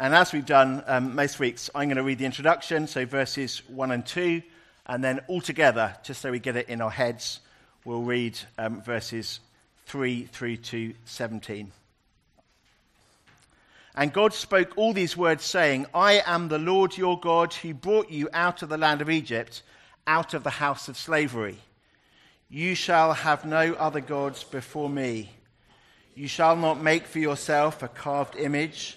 And as we've done um, most weeks, I'm going to read the introduction, so verses 1 and 2, and then all together, just so we get it in our heads, we'll read um, verses 3 through to 17. And God spoke all these words, saying, I am the Lord your God who brought you out of the land of Egypt, out of the house of slavery. You shall have no other gods before me. You shall not make for yourself a carved image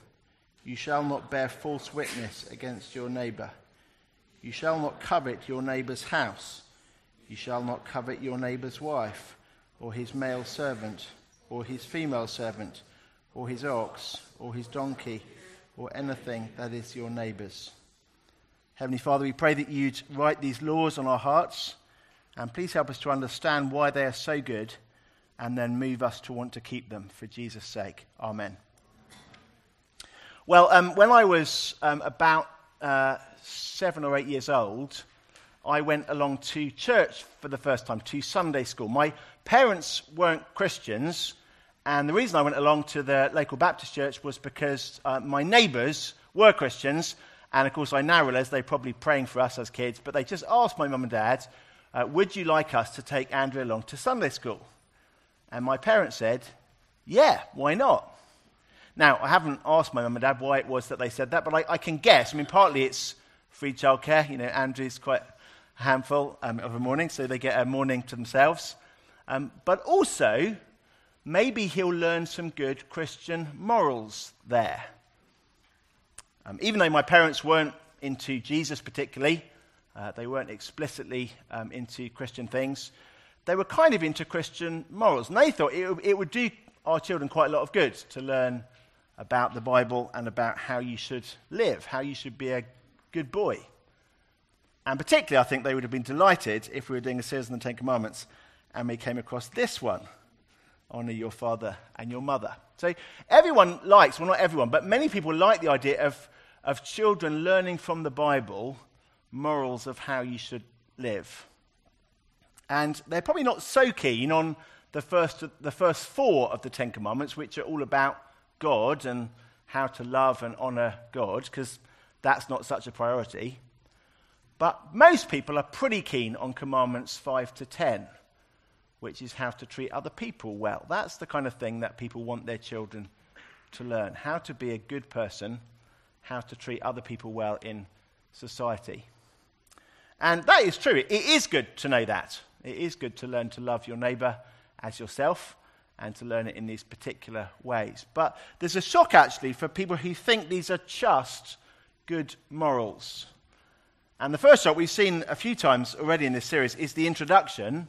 You shall not bear false witness against your neighbor. You shall not covet your neighbor's house. You shall not covet your neighbor's wife, or his male servant, or his female servant, or his ox, or his donkey, or anything that is your neighbor's. Heavenly Father, we pray that you'd write these laws on our hearts, and please help us to understand why they are so good, and then move us to want to keep them for Jesus' sake. Amen. Well, um, when I was um, about uh, seven or eight years old, I went along to church for the first time, to Sunday school. My parents weren't Christians, and the reason I went along to the local Baptist church was because uh, my neighbours were Christians, and of course I now realise they're probably praying for us as kids, but they just asked my mum and dad, uh, Would you like us to take Andrew along to Sunday school? And my parents said, Yeah, why not? Now, I haven't asked my mum and dad why it was that they said that, but I, I can guess. I mean, partly it's free childcare. You know, Andrew's quite a handful um, of a morning, so they get a morning to themselves. Um, but also, maybe he'll learn some good Christian morals there. Um, even though my parents weren't into Jesus particularly, uh, they weren't explicitly um, into Christian things, they were kind of into Christian morals. And they thought it, it would do our children quite a lot of good to learn about the Bible and about how you should live, how you should be a good boy. And particularly, I think they would have been delighted if we were doing a series on the Ten Commandments and we came across this one honor your father and your mother. So, everyone likes, well, not everyone, but many people like the idea of, of children learning from the Bible morals of how you should live. And they're probably not so keen on the first, the first four of the Ten Commandments, which are all about God and how to love and honor God, because that's not such a priority. But most people are pretty keen on commandments 5 to 10, which is how to treat other people well. That's the kind of thing that people want their children to learn how to be a good person, how to treat other people well in society. And that is true. It is good to know that. It is good to learn to love your neighbor as yourself and to learn it in these particular ways. But there's a shock actually for people who think these are just good morals. And the first shock we've seen a few times already in this series is the introduction,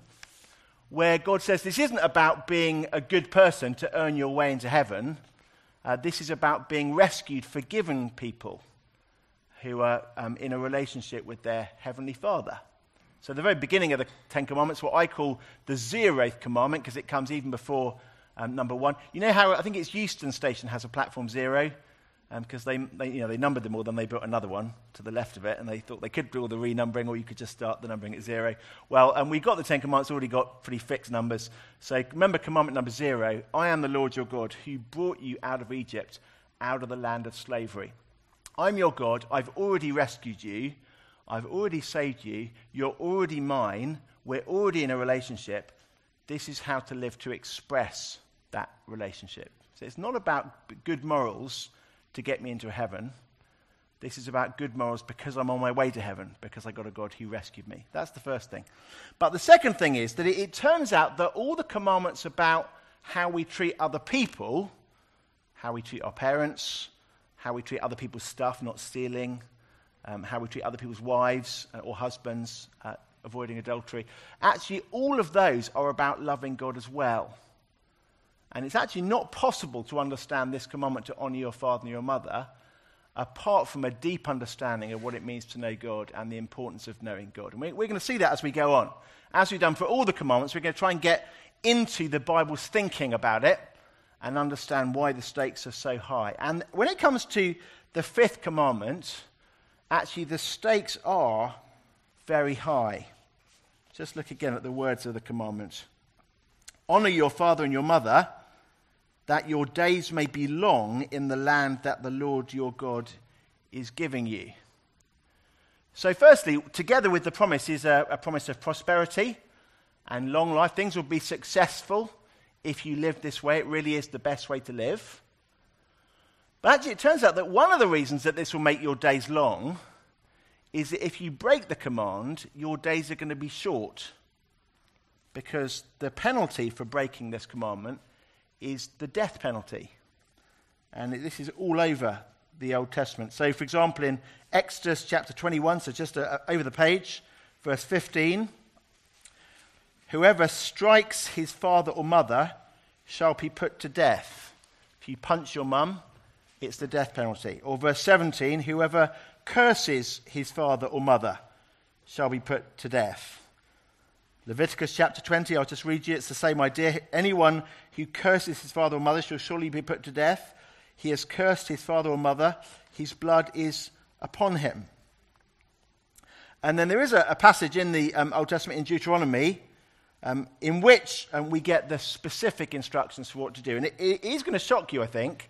where God says this isn't about being a good person to earn your way into heaven. Uh, this is about being rescued, forgiven people who are um, in a relationship with their heavenly Father. So, the very beginning of the Ten Commandments, what I call the zeroth commandment, because it comes even before um, number one. You know how I think it's Euston Station has a platform zero? because um, they, they, you know, they numbered them all, then they built another one to the left of it, and they thought they could do all the renumbering, or you could just start the numbering at zero. Well, and we got the Ten Commandments already got pretty fixed numbers. So remember commandment number zero I am the Lord your God who brought you out of Egypt, out of the land of slavery. I'm your God. I've already rescued you. I've already saved you. You're already mine. We're already in a relationship. This is how to live to express that relationship. So it's not about good morals to get me into heaven. This is about good morals because I'm on my way to heaven, because I got a God who rescued me. That's the first thing. But the second thing is that it, it turns out that all the commandments about how we treat other people, how we treat our parents, how we treat other people's stuff, not stealing, um, how we treat other people's wives uh, or husbands, uh, avoiding adultery. Actually, all of those are about loving God as well. And it's actually not possible to understand this commandment to honor your father and your mother apart from a deep understanding of what it means to know God and the importance of knowing God. And we're, we're going to see that as we go on. As we've done for all the commandments, we're going to try and get into the Bible's thinking about it and understand why the stakes are so high. And when it comes to the fifth commandment, actually the stakes are very high. Just look again at the words of the commandment Honor your father and your mother that your days may be long in the land that the Lord your God is giving you. So, firstly, together with the promise is a, a, promise of prosperity and long life. Things will be successful if you live this way. It really is the best way to live. But actually, it turns out that one of the reasons that this will make your days long is that if you break the command, your days are going to be short. Because the penalty for breaking this commandment is the death penalty. And this is all over the Old Testament. So, for example, in Exodus chapter 21, so just uh, over the page, verse 15 Whoever strikes his father or mother shall be put to death. If you punch your mum, it's the death penalty. Or verse 17 Whoever curses his father or mother shall be put to death. Leviticus chapter 20, I'll just read you. It's the same idea. Anyone who curses his father or mother shall surely be put to death. He has cursed his father or mother, his blood is upon him. And then there is a, a passage in the um, Old Testament in Deuteronomy um, in which um, we get the specific instructions for what to do. And it, it is going to shock you, I think,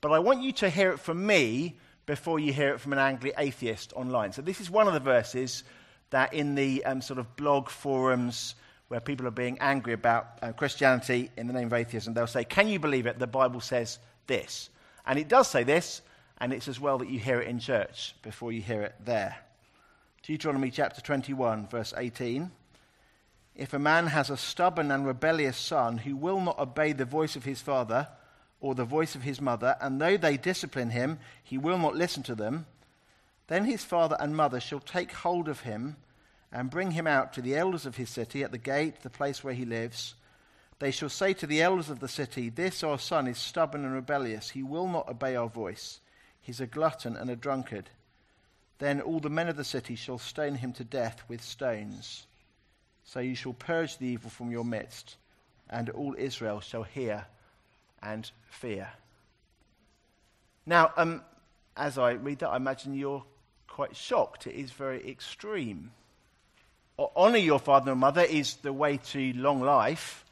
but I want you to hear it from me before you hear it from an angry atheist online. So this is one of the verses that in the um, sort of blog forums where people are being angry about uh, Christianity in the name of atheism, they'll say, Can you believe it? The Bible says this. And it does say this, and it's as well that you hear it in church before you hear it there. Deuteronomy chapter 21, verse 18. If a man has a stubborn and rebellious son who will not obey the voice of his father or the voice of his mother, and though they discipline him, he will not listen to them, then his father and mother shall take hold of him and bring him out to the elders of his city at the gate, the place where he lives. They shall say to the elders of the city, This our son is stubborn and rebellious. He will not obey our voice. He's a glutton and a drunkard. Then all the men of the city shall stone him to death with stones. So you shall purge the evil from your midst, and all Israel shall hear and fear. Now, um, as I read that, I imagine you're quite shocked. It is very extreme. Honor your father and mother is the way to long life,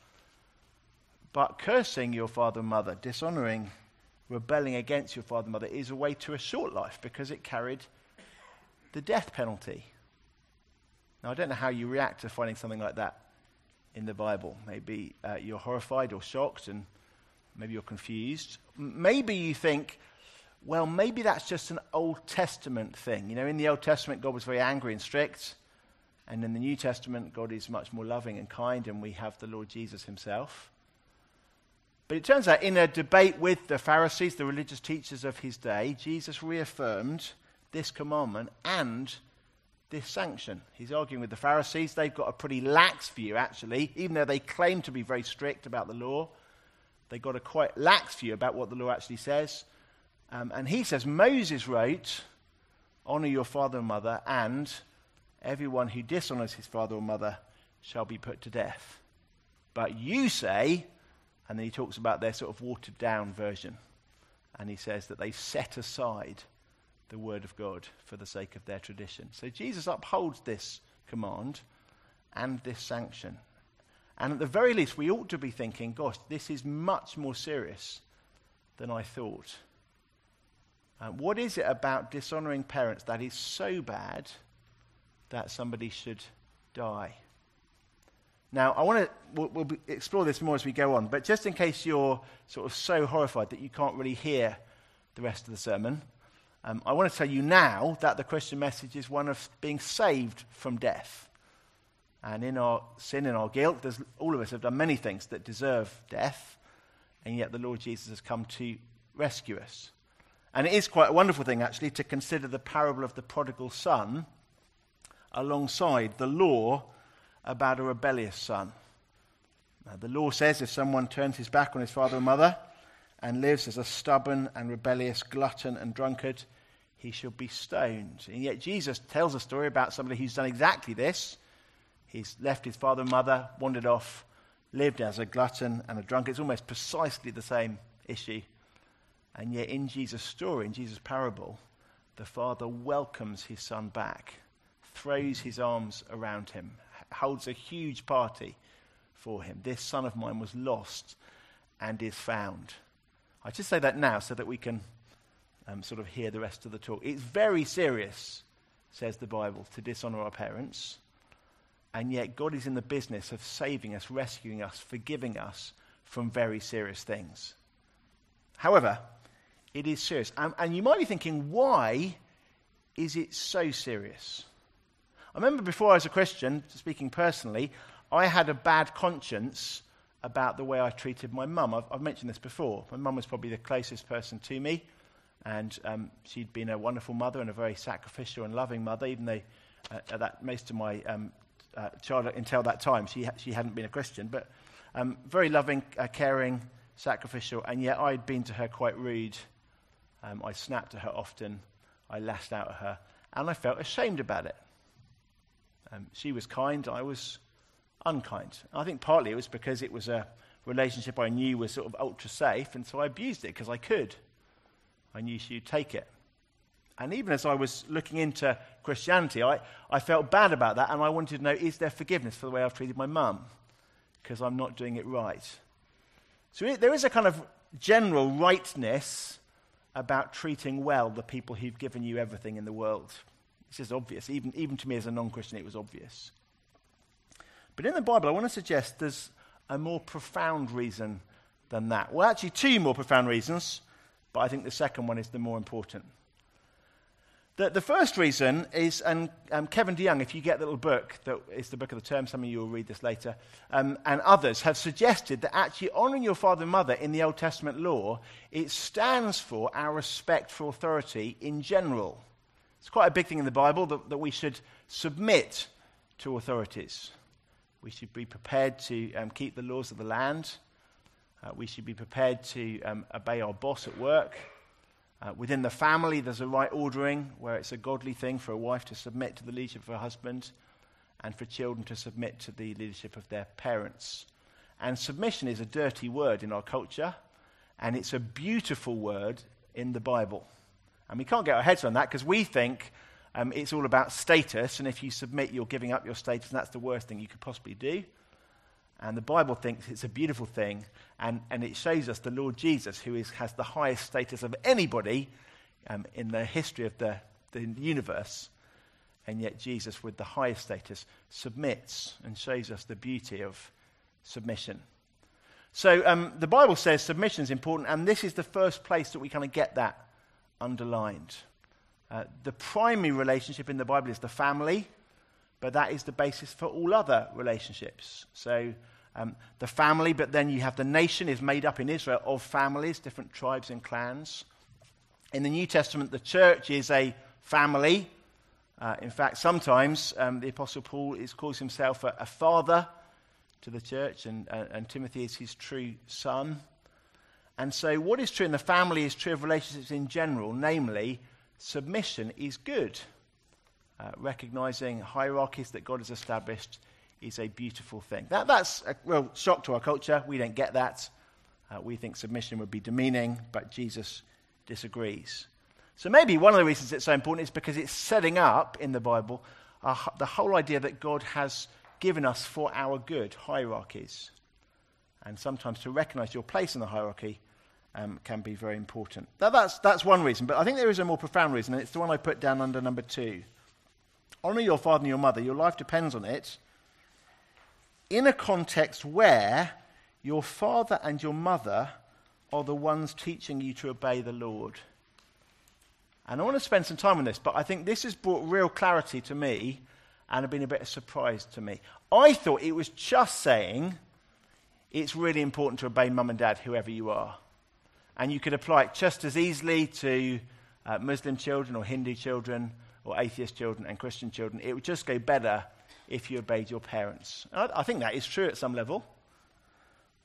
but cursing your father and mother, dishonoring, rebelling against your father and mother is a way to a short life because it carried the death penalty. Now, I don't know how you react to finding something like that in the Bible. Maybe uh, you're horrified or shocked, and maybe you're confused. Maybe you think, well, maybe that's just an Old Testament thing. You know, in the Old Testament, God was very angry and strict. And in the New Testament, God is much more loving and kind, and we have the Lord Jesus himself. But it turns out, in a debate with the Pharisees, the religious teachers of his day, Jesus reaffirmed this commandment and this sanction. He's arguing with the Pharisees. They've got a pretty lax view, actually, even though they claim to be very strict about the law. They've got a quite lax view about what the law actually says. Um, and he says, Moses wrote, Honor your father and mother, and everyone who dishonors his father or mother shall be put to death. But you say, and then he talks about their sort of watered down version. And he says that they set aside the word of God for the sake of their tradition. So Jesus upholds this command and this sanction. And at the very least, we ought to be thinking, gosh, this is much more serious than I thought. Uh, what is it about dishonoring parents that is so bad that somebody should die? Now, I want to we'll, we'll explore this more as we go on, but just in case you're sort of so horrified that you can't really hear the rest of the sermon, um, I want to tell you now that the Christian message is one of being saved from death. And in our sin and our guilt, all of us have done many things that deserve death, and yet the Lord Jesus has come to rescue us. And it is quite a wonderful thing, actually, to consider the parable of the prodigal son alongside the law about a rebellious son. Now, the law says if someone turns his back on his father and mother and lives as a stubborn and rebellious glutton and drunkard, he shall be stoned. And yet, Jesus tells a story about somebody who's done exactly this. He's left his father and mother, wandered off, lived as a glutton and a drunkard. It's almost precisely the same issue. And yet, in Jesus' story, in Jesus' parable, the father welcomes his son back, throws his arms around him, holds a huge party for him. This son of mine was lost and is found. I just say that now so that we can um, sort of hear the rest of the talk. It's very serious, says the Bible, to dishonor our parents. And yet, God is in the business of saving us, rescuing us, forgiving us from very serious things. However, it is serious. And, and you might be thinking, why is it so serious? I remember before I was a Christian, speaking personally, I had a bad conscience about the way I treated my mum. I've, I've, mentioned this before. My mum was probably the closest person to me, and um, she'd been a wonderful mother and a very sacrificial and loving mother, even though uh, that most of my um, uh, childhood until that time she, ha- she hadn't been a Christian. But um, very loving, uh, caring, sacrificial, and yet I'd been to her quite rude um, I snapped at her often. I lashed out at her. And I felt ashamed about it. Um, she was kind. I was unkind. I think partly it was because it was a relationship I knew was sort of ultra safe. And so I abused it because I could. I knew she'd take it. And even as I was looking into Christianity, I, I felt bad about that. And I wanted to know is there forgiveness for the way I've treated my mum? Because I'm not doing it right. So it, there is a kind of general rightness about treating well the people who've given you everything in the world. It's just obvious. Even, even to me as a non Christian, it was obvious. But in the Bible, I want to suggest there's a more profound reason than that. Well, actually, two more profound reasons, but I think the second one is the more important. The, the first reason is, and um, Kevin DeYoung, if you get the little book, that is the book of the term, some of you will read this later, um, and others have suggested that actually honoring your father and mother in the Old Testament law, it stands for our respect for authority in general. It's quite a big thing in the Bible that, that we should submit to authorities. We should be prepared to um, keep the laws of the land. Uh, we should be prepared to um, obey our boss at work. Uh, within the family, there's a right ordering where it's a godly thing for a wife to submit to the leadership of her husband and for children to submit to the leadership of their parents. And submission is a dirty word in our culture, and it's a beautiful word in the Bible. And we can't get our heads on that because we think um, it's all about status, and if you submit, you're giving up your status, and that's the worst thing you could possibly do. And the Bible thinks it's a beautiful thing, and, and it shows us the Lord Jesus, who is, has the highest status of anybody um, in the history of the, the universe. And yet, Jesus, with the highest status, submits and shows us the beauty of submission. So, um, the Bible says submission is important, and this is the first place that we kind of get that underlined. Uh, the primary relationship in the Bible is the family, but that is the basis for all other relationships. So um, the family, but then you have the nation is made up in Israel of families, different tribes and clans. In the New Testament, the church is a family. Uh, in fact, sometimes um, the Apostle Paul is, calls himself a, a father to the church, and, uh, and Timothy is his true son. And so, what is true in the family is true of relationships in general, namely, submission is good. Uh, recognizing hierarchies that God has established is a beautiful thing. That, that's a real shock to our culture. We don't get that. Uh, we think submission would be demeaning, but Jesus disagrees. So maybe one of the reasons it's so important is because it's setting up in the Bible uh, the whole idea that God has given us for our good hierarchies. And sometimes to recognize your place in the hierarchy um, can be very important. Now, that's, that's one reason, but I think there is a more profound reason, and it's the one I put down under number two. Honor your father and your mother, your life depends on it, in a context where your father and your mother are the ones teaching you to obey the Lord. And I want to spend some time on this, but I think this has brought real clarity to me and have been a bit of surprise to me. I thought it was just saying it's really important to obey mum and dad, whoever you are. And you could apply it just as easily to uh, Muslim children or Hindu children or atheist children and Christian children. It would just go better if you obeyed your parents. I, I think that is true at some level.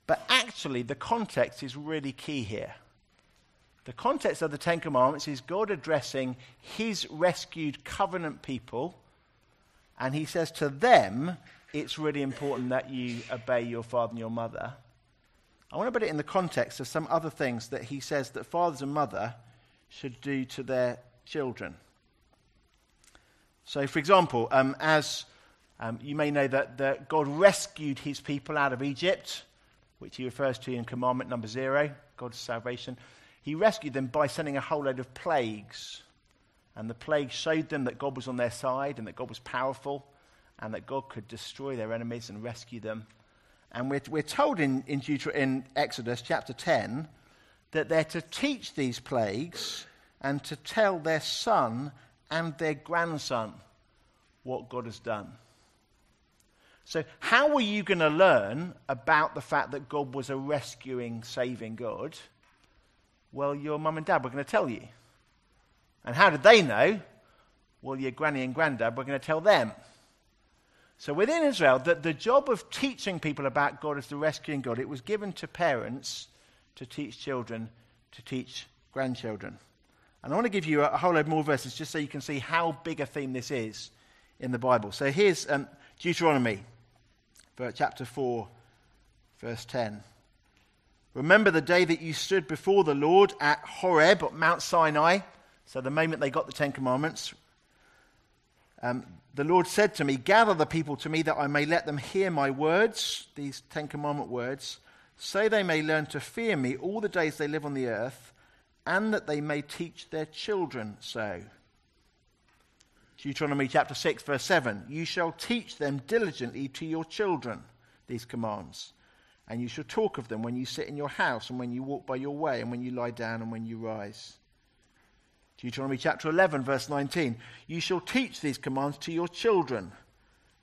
But actually, the context is really key here. The context of the Ten Commandments is God addressing his rescued covenant people, and he says to them, it's really important that you obey your father and your mother. I want to put it in the context of some other things that he says that fathers and mother should do to their children. So, for example, um, as um, you may know that, that God rescued his people out of Egypt, which he refers to in commandment number zero, God's salvation. He rescued them by sending a whole load of plagues. And the plagues showed them that God was on their side and that God was powerful and that God could destroy their enemies and rescue them. And we're, we're told in, in, Deuter- in Exodus chapter 10 that they're to teach these plagues and to tell their son and their grandson what God has done. So, how were you going to learn about the fact that God was a rescuing, saving God? Well, your mum and dad were going to tell you. And how did they know? Well, your granny and granddad were going to tell them. So within Israel, the, the job of teaching people about God as the rescuing God, it was given to parents to teach children, to teach grandchildren. And I want to give you a, whole load more verses just so you can see how big a theme this is in the Bible. So here's um, Deuteronomy, chapter 4, verse 10. Remember the day that you stood before the Lord at Horeb, at Mount Sinai. So, the moment they got the Ten Commandments, um, the Lord said to me, Gather the people to me that I may let them hear my words, these Ten Commandment words, so they may learn to fear me all the days they live on the earth, and that they may teach their children so. Deuteronomy chapter 6, verse 7 You shall teach them diligently to your children these commands and you shall talk of them when you sit in your house, and when you walk by your way, and when you lie down, and when you rise. Deuteronomy chapter 11, verse 19. You shall teach these commands to your children,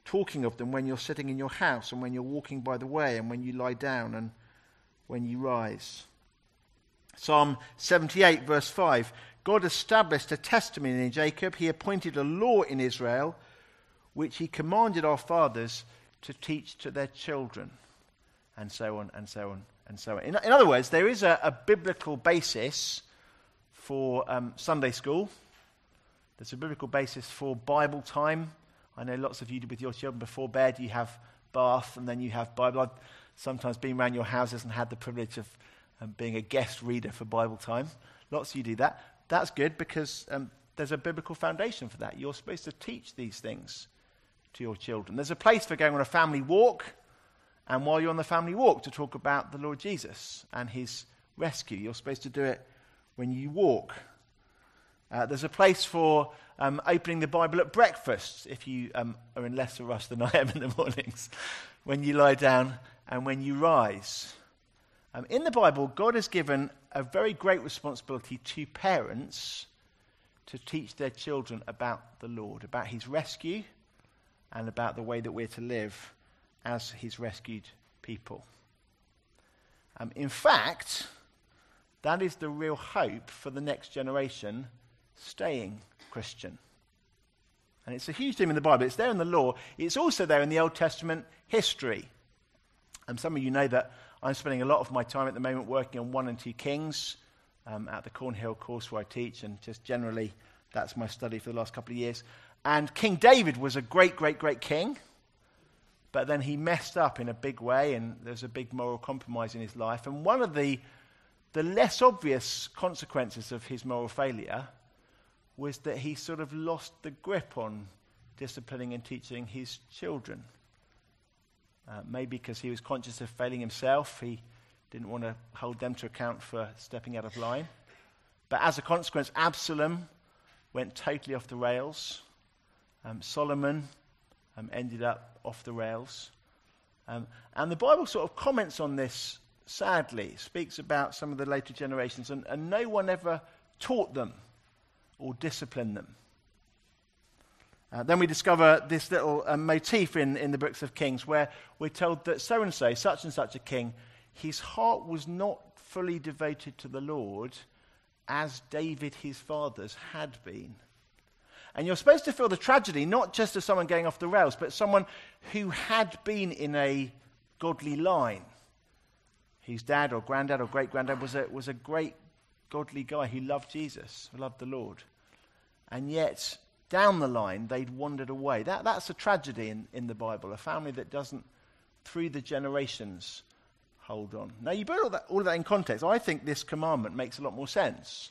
talking of them when you're sitting in your house, and when you're walking by the way, and when you lie down, and when you rise. Psalm 78, verse 5. God established a testimony in Jacob. He appointed a law in Israel, which he commanded our fathers to teach to their children and so on and so on and so on. In, in other words, there is a, a biblical basis for um, Sunday school. There's a biblical basis for Bible time. I know lots of you do with your children before bed. You have bath and then you have Bible. I've sometimes been around your houses and had the privilege of um, being a guest reader for Bible time. Lots of you do that. That's good because um, there's a biblical foundation for that. You're supposed to teach these things to your children. There's a place for going on a family walk and while you're on the family walk to talk about the Lord Jesus and his rescue. You're supposed to do it when you walk. Uh, there's a place for um, opening the Bible at breakfast if you um, are in lesser rush than I am in the mornings, when you lie down and when you rise. Um, in the Bible, God has given a very great responsibility to parents to teach their children about the Lord, about his rescue, and about the way that we're to live as his rescued people. Um, in fact, that is the real hope for the next generation staying Christian. And it's a huge theme in the Bible. It's there in the law. It's also there in the Old Testament history. And some of you know that I'm spending a lot of my time at the moment working on 1 and 2 Kings um, at the Cornhill course where I teach, and just generally that's my study for the last couple of years. And King David was a great, great, great king. But then he messed up in a big way, and there's a big moral compromise in his life. And one of the the less obvious consequences of his moral failure was that he sort of lost the grip on disciplining and teaching his children. Uh, maybe because he was conscious of failing himself, he didn't want to hold them to account for stepping out of line. But as a consequence, Absalom went totally off the rails. Um, Solomon um, ended up off the rails. Um, and the Bible sort of comments on this sadly, speaks about some of the later generations, and, and no one ever taught them or disciplined them. Uh, then we discover this little uh, motif in, in the books of Kings where we're told that so and so, such and such a king, his heart was not fully devoted to the Lord as David, his father's, had been. And you're supposed to feel the tragedy not just of someone going off the rails, but someone who had been in a godly line. His dad or granddad or great granddad was a, was a great godly guy who loved Jesus, who loved the Lord. And yet, down the line, they'd wandered away. That, that's a tragedy in, in the Bible, a family that doesn't, through the generations, hold on. Now, you put all, that, all of that in context. I think this commandment makes a lot more sense.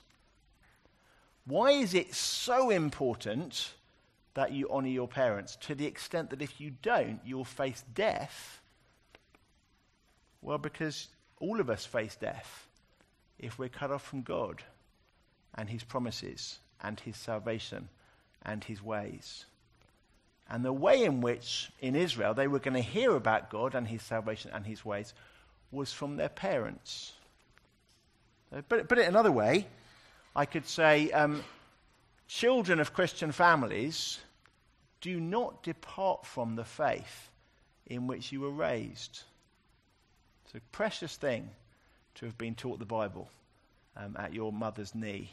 Why is it so important that you honor your parents to the extent that if you don't, you'll face death? Well, because all of us face death if we're cut off from God and his promises and his salvation and his ways. And the way in which in Israel they were going to hear about God and his salvation and his ways was from their parents. But put it another way, I could say um, children of Christian families do not depart from the faith in which you were raised. It's a precious thing to have been taught the Bible um, at your mother's knee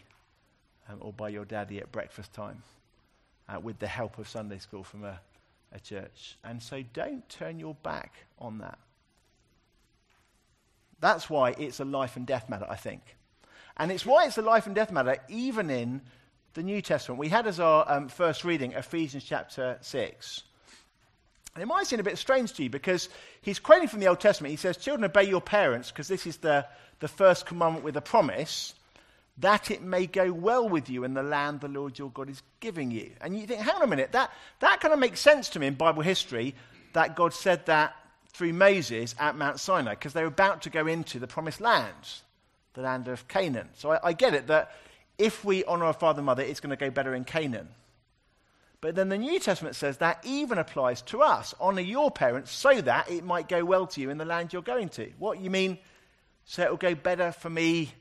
um, or by your daddy at breakfast time uh, with the help of Sunday school from a, a church. And so don't turn your back on that. That's why it's a life and death matter, I think. And it's why it's a life and death matter even in the New Testament. We had as our um, first reading Ephesians chapter 6. And it might seem a bit strange to you because he's quoting from the Old Testament. He says, Children, obey your parents, because this is the, the first commandment with a promise, that it may go well with you in the land the Lord your God is giving you. And you think, hang on a minute, that, that kind of makes sense to me in Bible history that God said that through Moses at Mount Sinai, because they were about to go into the promised land, the land of Canaan. So I, I get it that if we honor our father and mother, it's going to go better in Canaan. But then the New Testament says that even applies to us. Honor your parents so that it might go well to you in the land you're going to. What you mean? So it will go better for me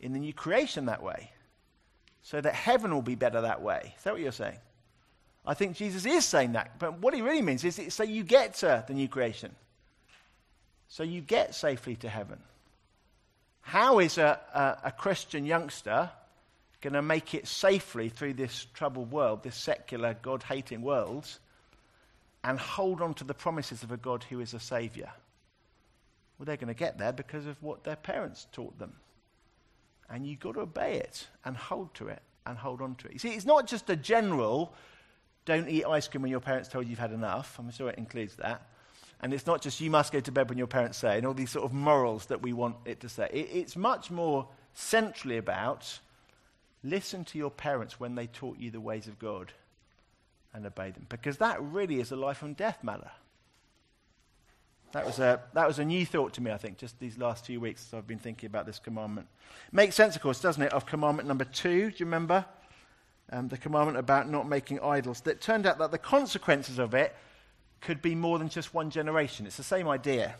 in the new creation that way. So that heaven will be better that way. Is that what you're saying? I think Jesus is saying that. But what he really means is so you get to the new creation. So you get safely to heaven. How is a, a, a Christian youngster going to make it safely through this troubled world, this secular, God hating world, and hold on to the promises of a God who is a Saviour? Well, they're going to get there because of what their parents taught them. And you've got to obey it and hold to it and hold on to it. You see, it's not just a general don't eat ice cream when your parents told you you've had enough. I'm sure it includes that. And it's not just you must go to bed when your parents say, and all these sort of morals that we want it to say. It, it's much more centrally about Listen to your parents when they taught you the ways of God and obey them. Because that really is a life and death matter. That was, a, that was a new thought to me, I think, just these last few weeks as I've been thinking about this commandment. Makes sense, of course, doesn't it, of commandment number two? Do you remember? Um, the commandment about not making idols. That turned out that the consequences of it could be more than just one generation. It's the same idea.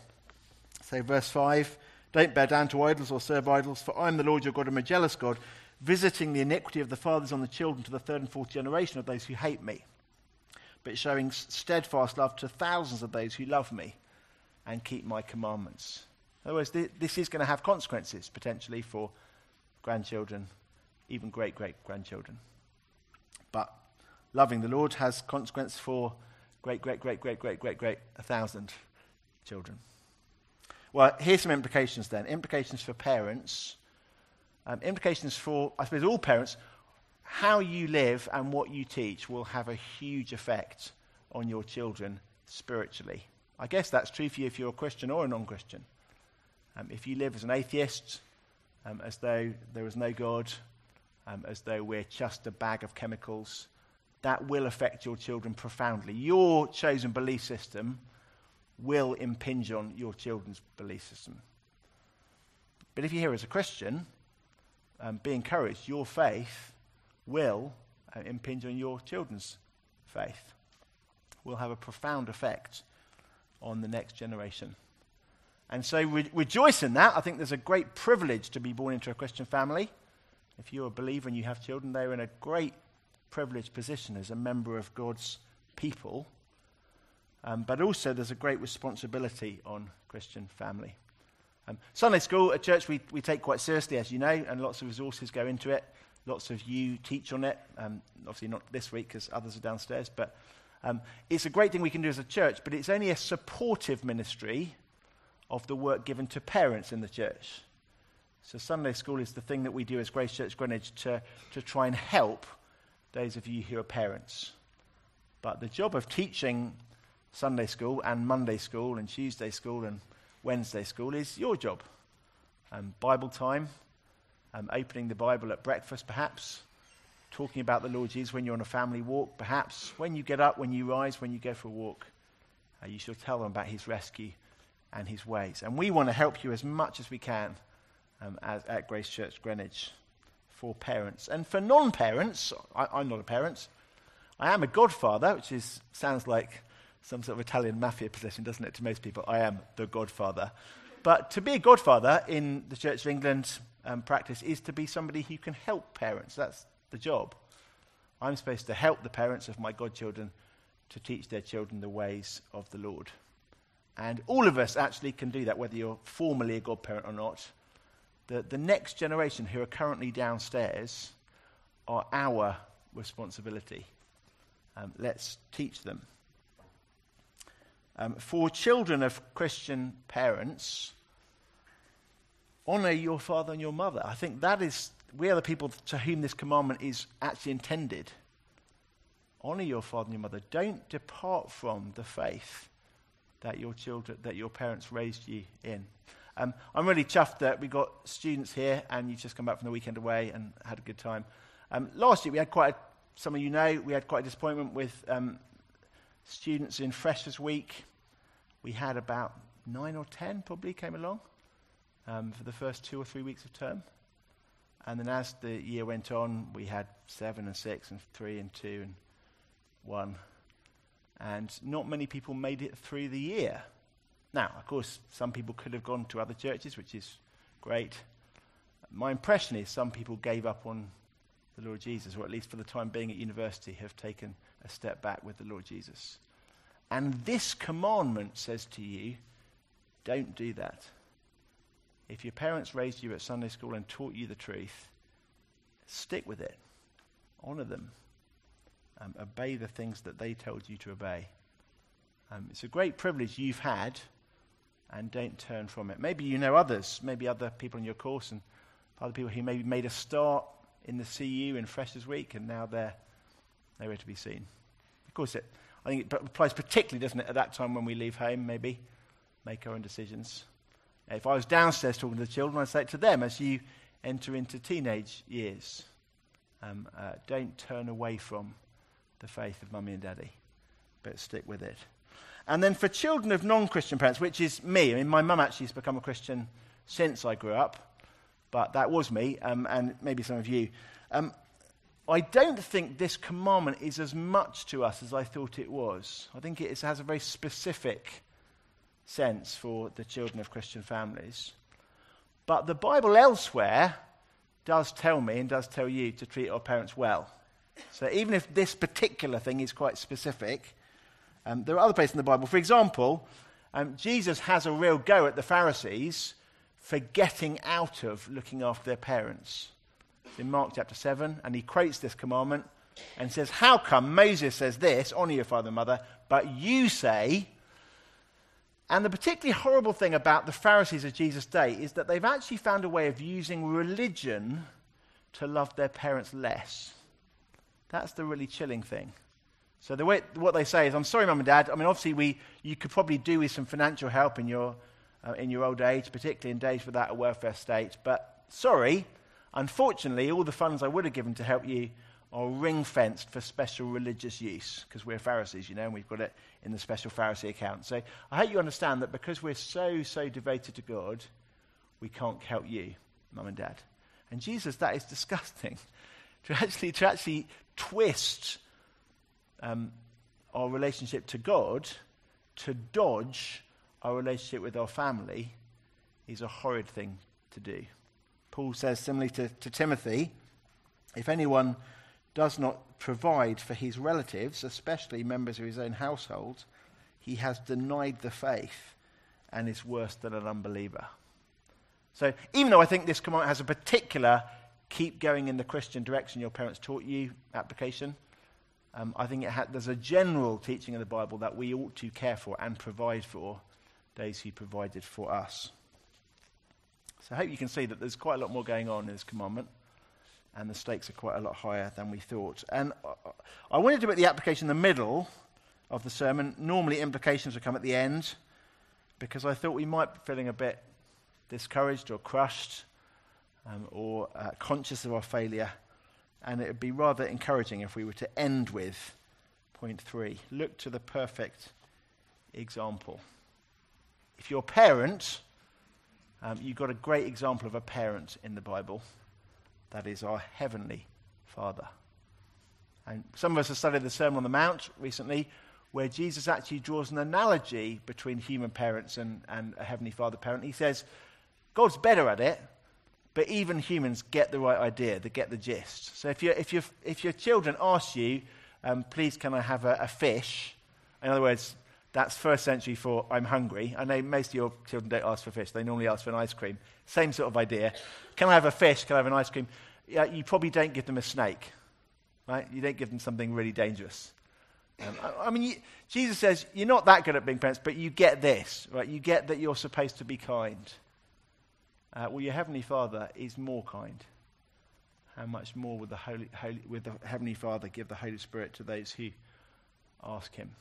So, verse 5 Don't bow down to idols or serve idols, for I am the Lord your God, and a jealous God visiting the iniquity of the fathers on the children to the third and fourth generation of those who hate me, but showing steadfast love to thousands of those who love me and keep my commandments. In other words, this is going to have consequences potentially for grandchildren, even great great grandchildren. But loving the Lord has consequence for great great great great great great great a thousand children. Well, here's some implications then. Implications for parents um, implications for, I suppose, all parents. How you live and what you teach will have a huge effect on your children spiritually. I guess that's true for you if you're a Christian or a non Christian. Um, if you live as an atheist, um, as though there is no God, um, as though we're just a bag of chemicals. That will affect your children profoundly. Your chosen belief system will impinge on your children's belief system. But if you're here as a Christian, um, be encouraged. Your faith will uh, impinge on your children's faith, will have a profound effect on the next generation. And so re- rejoice in that. I think there's a great privilege to be born into a Christian family. If you're a believer and you have children, they're in a great privileged position as a member of God's people. Um, but also, there's a great responsibility on Christian family. Um, Sunday school at church we, we take quite seriously, as you know, and lots of resources go into it. Lots of you teach on it. Um, obviously, not this week because others are downstairs, but um, it's a great thing we can do as a church, but it's only a supportive ministry of the work given to parents in the church. So, Sunday school is the thing that we do as Grace Church Greenwich to, to try and help those of you who are parents. But the job of teaching Sunday school and Monday school and Tuesday school and Wednesday school is your job. Um, Bible time, um, opening the Bible at breakfast, perhaps, talking about the Lord Jesus when you're on a family walk, perhaps, when you get up, when you rise, when you go for a walk. Uh, you shall tell them about his rescue and his ways. And we want to help you as much as we can um, as, at Grace Church Greenwich for parents. And for non parents, I'm not a parent, I am a godfather, which is, sounds like some sort of Italian mafia position, doesn't it, to most people? I am the godfather. But to be a godfather in the Church of England um, practice is to be somebody who can help parents. That's the job. I'm supposed to help the parents of my godchildren to teach their children the ways of the Lord. And all of us actually can do that, whether you're formally a godparent or not. The, the next generation who are currently downstairs are our responsibility. Um, let's teach them. Um, for children of Christian parents, honor your father and your mother. I think that is, we are the people to whom this commandment is actually intended. Honor your father and your mother. Don't depart from the faith that your children, that your parents raised you in. Um, I'm really chuffed that we got students here and you've just come back from the weekend away and had a good time. Um, last year we had quite, a, some of you know, we had quite a disappointment with um, students in Freshers Week. We had about nine or ten probably came along um, for the first two or three weeks of term. And then as the year went on, we had seven and six and three and two and one. And not many people made it through the year. Now, of course, some people could have gone to other churches, which is great. My impression is some people gave up on the Lord Jesus, or at least for the time being at university, have taken a step back with the Lord Jesus. And this commandment says to you, don't do that. If your parents raised you at Sunday school and taught you the truth, stick with it. Honor them. Um, obey the things that they told you to obey. Um, it's a great privilege you've had, and don't turn from it. Maybe you know others, maybe other people in your course, and other people who maybe made a start in the CU in Freshers Week, and now they're nowhere to be seen. Of course, it, I think it applies particularly, doesn't it, at that time when we leave home, maybe, make our own decisions. If I was downstairs talking to the children, I'd say it to them as you enter into teenage years. Um, uh, don't turn away from the faith of mummy and daddy, but stick with it. And then for children of non Christian parents, which is me, I mean, my mum actually has become a Christian since I grew up, but that was me, um, and maybe some of you. Um, I don't think this commandment is as much to us as I thought it was. I think it has a very specific sense for the children of Christian families. But the Bible elsewhere does tell me and does tell you to treat our parents well. So even if this particular thing is quite specific, um, there are other places in the Bible. For example, um, Jesus has a real go at the Pharisees for getting out of looking after their parents in Mark chapter 7, and he quotes this commandment and says, How come Moses says this, honor your father and mother, but you say, and the particularly horrible thing about the Pharisees of Jesus' day is that they've actually found a way of using religion to love their parents less. That's the really chilling thing. So the way, what they say is, I'm sorry, mum and dad. I mean, obviously, we, you could probably do with some financial help in your, uh, in your old age, particularly in days without a welfare state. But sorry, unfortunately, all the funds I would have given to help you are ring fenced for special religious use because we're Pharisees, you know, and we've got it in the special Pharisee account. So I hope you understand that because we're so, so devoted to God, we can't help you, mum and dad. And Jesus, that is disgusting. to actually, to actually twist um, our relationship to God to dodge our relationship with our family is a horrid thing to do. Paul says, similarly to, to Timothy, if anyone does not provide for his relatives, especially members of his own household, he has denied the faith and is worse than an unbeliever. So, even though I think this command has a particular keep going in the Christian direction your parents taught you application, um, I think ha- there's a general teaching of the Bible that we ought to care for and provide for those who provided for us. So I hope you can see that there's quite a lot more going on in this commandment, and the stakes are quite a lot higher than we thought. And I wanted to put the application in the middle of the sermon. Normally, implications would come at the end, because I thought we might be feeling a bit discouraged or crushed um, or uh, conscious of our failure and it would be rather encouraging if we were to end with point three look to the perfect example. If you're a parent, um, you've got a great example of a parent in the Bible. That is our Heavenly Father. And some of us have studied the Sermon on the Mount recently, where Jesus actually draws an analogy between human parents and, and a Heavenly Father parent. He says, God's better at it, but even humans get the right idea, they get the gist. So if, you if, you if your children ask you, um, please can I have a, a, fish? In other words, that's first century for I'm hungry. I know most of your children don't ask for fish, they normally ask for an ice cream. Same sort of idea. Can I have a fish? Can I have an ice cream? Yeah, you probably don't give them a snake, right? You don't give them something really dangerous. Um, I, I, mean, you, Jesus says, you're not that good at being parents, but you get this, right? You get that you're supposed to be kind. Uh, well, your Heavenly Father is more kind. How much more would the, Holy, Holy, will the Heavenly Father give the Holy Spirit to those who ask Him?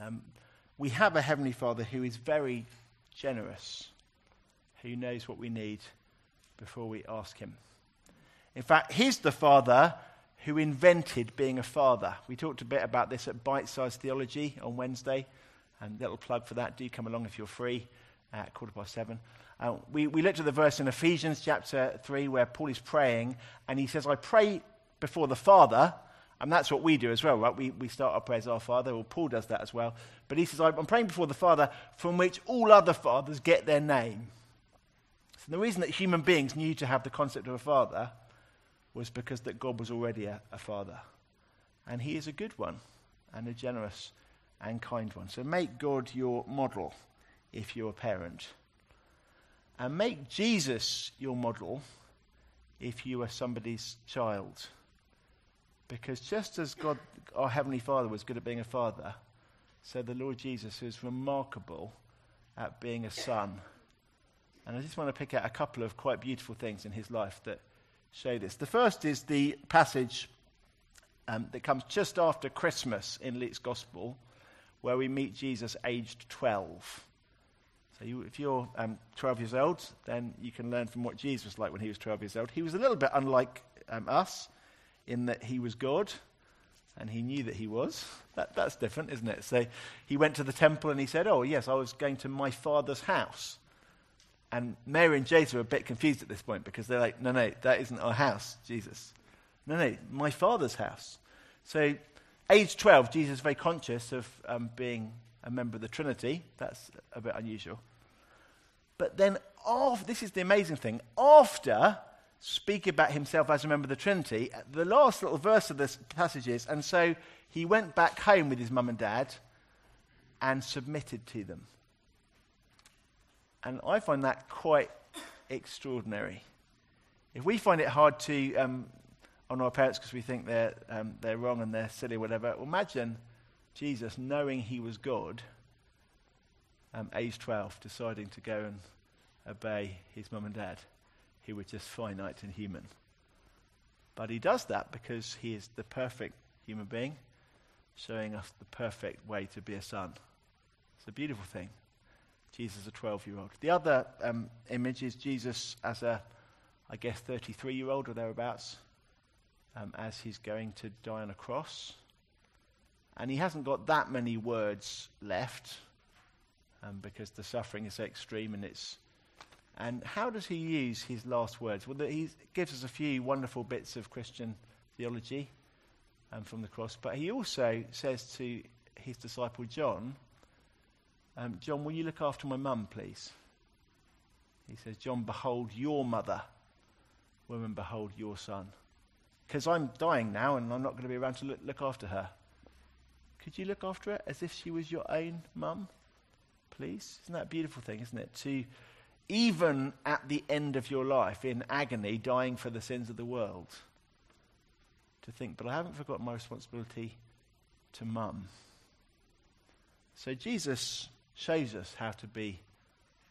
Um, we have a Heavenly Father who is very generous, who knows what we need before we ask Him. In fact, He's the Father who invented being a father. We talked a bit about this at Bite Size Theology on Wednesday. And little plug for that. Do come along if you're free at quarter past seven. Uh, we, we looked at the verse in Ephesians chapter 3 where Paul is praying, and he says, I pray before the Father, and that's what we do as well, right? We, we start our prayers, Our Father, or Paul does that as well. But he says, I'm praying before the Father from which all other fathers get their name. So the reason that human beings knew to have the concept of a father was because that God was already a, a father. And he is a good one, and a generous and kind one. So make God your model if you're a parent. And make Jesus your model if you are somebody's child. Because just as God, our Heavenly Father, was good at being a father, so the Lord Jesus is remarkable at being a son. And I just want to pick out a couple of quite beautiful things in his life that show this. The first is the passage um, that comes just after Christmas in Luke's Gospel, where we meet Jesus aged 12. So you, if you're um, 12 years old, then you can learn from what Jesus was like when he was 12 years old. He was a little bit unlike um, us in that he was God and he knew that he was. That, that's different, isn't it? So he went to the temple and he said, Oh, yes, I was going to my father's house. And Mary and Joseph are a bit confused at this point because they're like, No, no, that isn't our house, Jesus. No, no, my father's house. So, age 12, Jesus is very conscious of um, being a member of the Trinity. That's a bit unusual. But then, this is the amazing thing, after speaking about himself as a member of the Trinity, the last little verse of this passage is, and so he went back home with his mum and dad and submitted to them. And I find that quite extraordinary. If we find it hard to um, honour our parents because we think they're, um, they're wrong and they're silly or whatever, well, imagine Jesus, knowing he was God, um, age 12, deciding to go and obey his mum and dad, who was just finite and human. But he does that because he is the perfect human being, showing us the perfect way to be a son. It's a beautiful thing. Jesus, a 12 year old. The other um, image is Jesus as a, I guess, 33 year old or thereabouts, um, as he's going to die on a cross. And he hasn't got that many words left um, because the suffering is extreme and it's. And how does he use his last words? Well, he gives us a few wonderful bits of Christian theology um, from the cross, but he also says to his disciple John, um, John, will you look after my mum, please? He says, John, behold your mother. Woman, behold your son. Because I'm dying now and I'm not going to be around to look, look after her. Could you look after her as if she was your own mum, please? Isn't that a beautiful thing, isn't it? To even at the end of your life, in agony, dying for the sins of the world, to think, but I haven't forgotten my responsibility to mum. So Jesus shows us how to be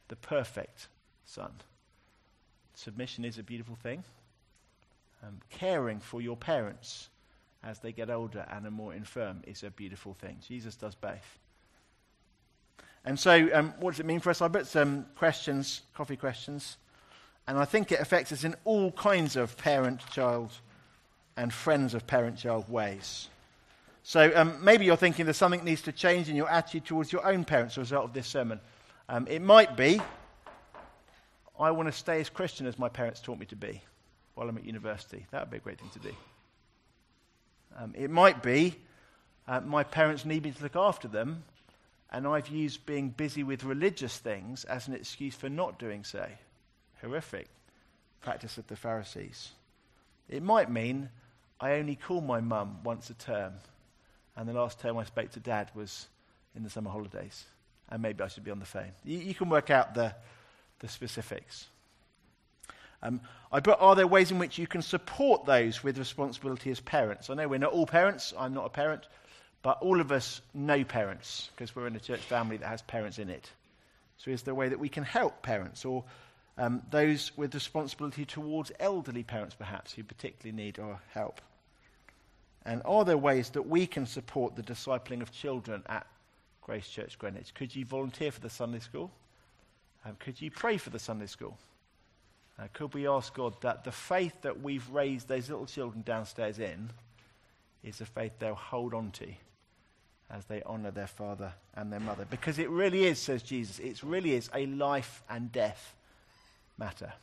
the perfect son. Submission is a beautiful thing. Um, caring for your parents as they get older and are more infirm is a beautiful thing. Jesus does both. And so, um, what does it mean for us? I put some questions, coffee questions, and I think it affects us in all kinds of parent child and friends of parent child ways. So, um, maybe you're thinking that something needs to change in your attitude towards your own parents as a result of this sermon. Um, it might be I want to stay as Christian as my parents taught me to be while I'm at university. That would be a great thing to do. Um, it might be uh, my parents need me to look after them, and I've used being busy with religious things as an excuse for not doing so. Horrific practice of the Pharisees. It might mean I only call my mum once a term, and the last term I spoke to dad was in the summer holidays, and maybe I should be on the phone. You, you can work out the the specifics. Um, I put, are there ways in which you can support those with responsibility as parents? I know we're not all parents. I'm not a parent. But all of us know parents because we're in a church family that has parents in it. So is there a way that we can help parents or um, those with responsibility towards elderly parents, perhaps, who particularly need our help? And are there ways that we can support the discipling of children at Grace Church Greenwich? Could you volunteer for the Sunday school? Um, could you pray for the Sunday school? Uh, could we ask God that the faith that we've raised those little children downstairs in is a faith they'll hold on to as they honor their father and their mother? Because it really is, says Jesus, it really is a life and death matter.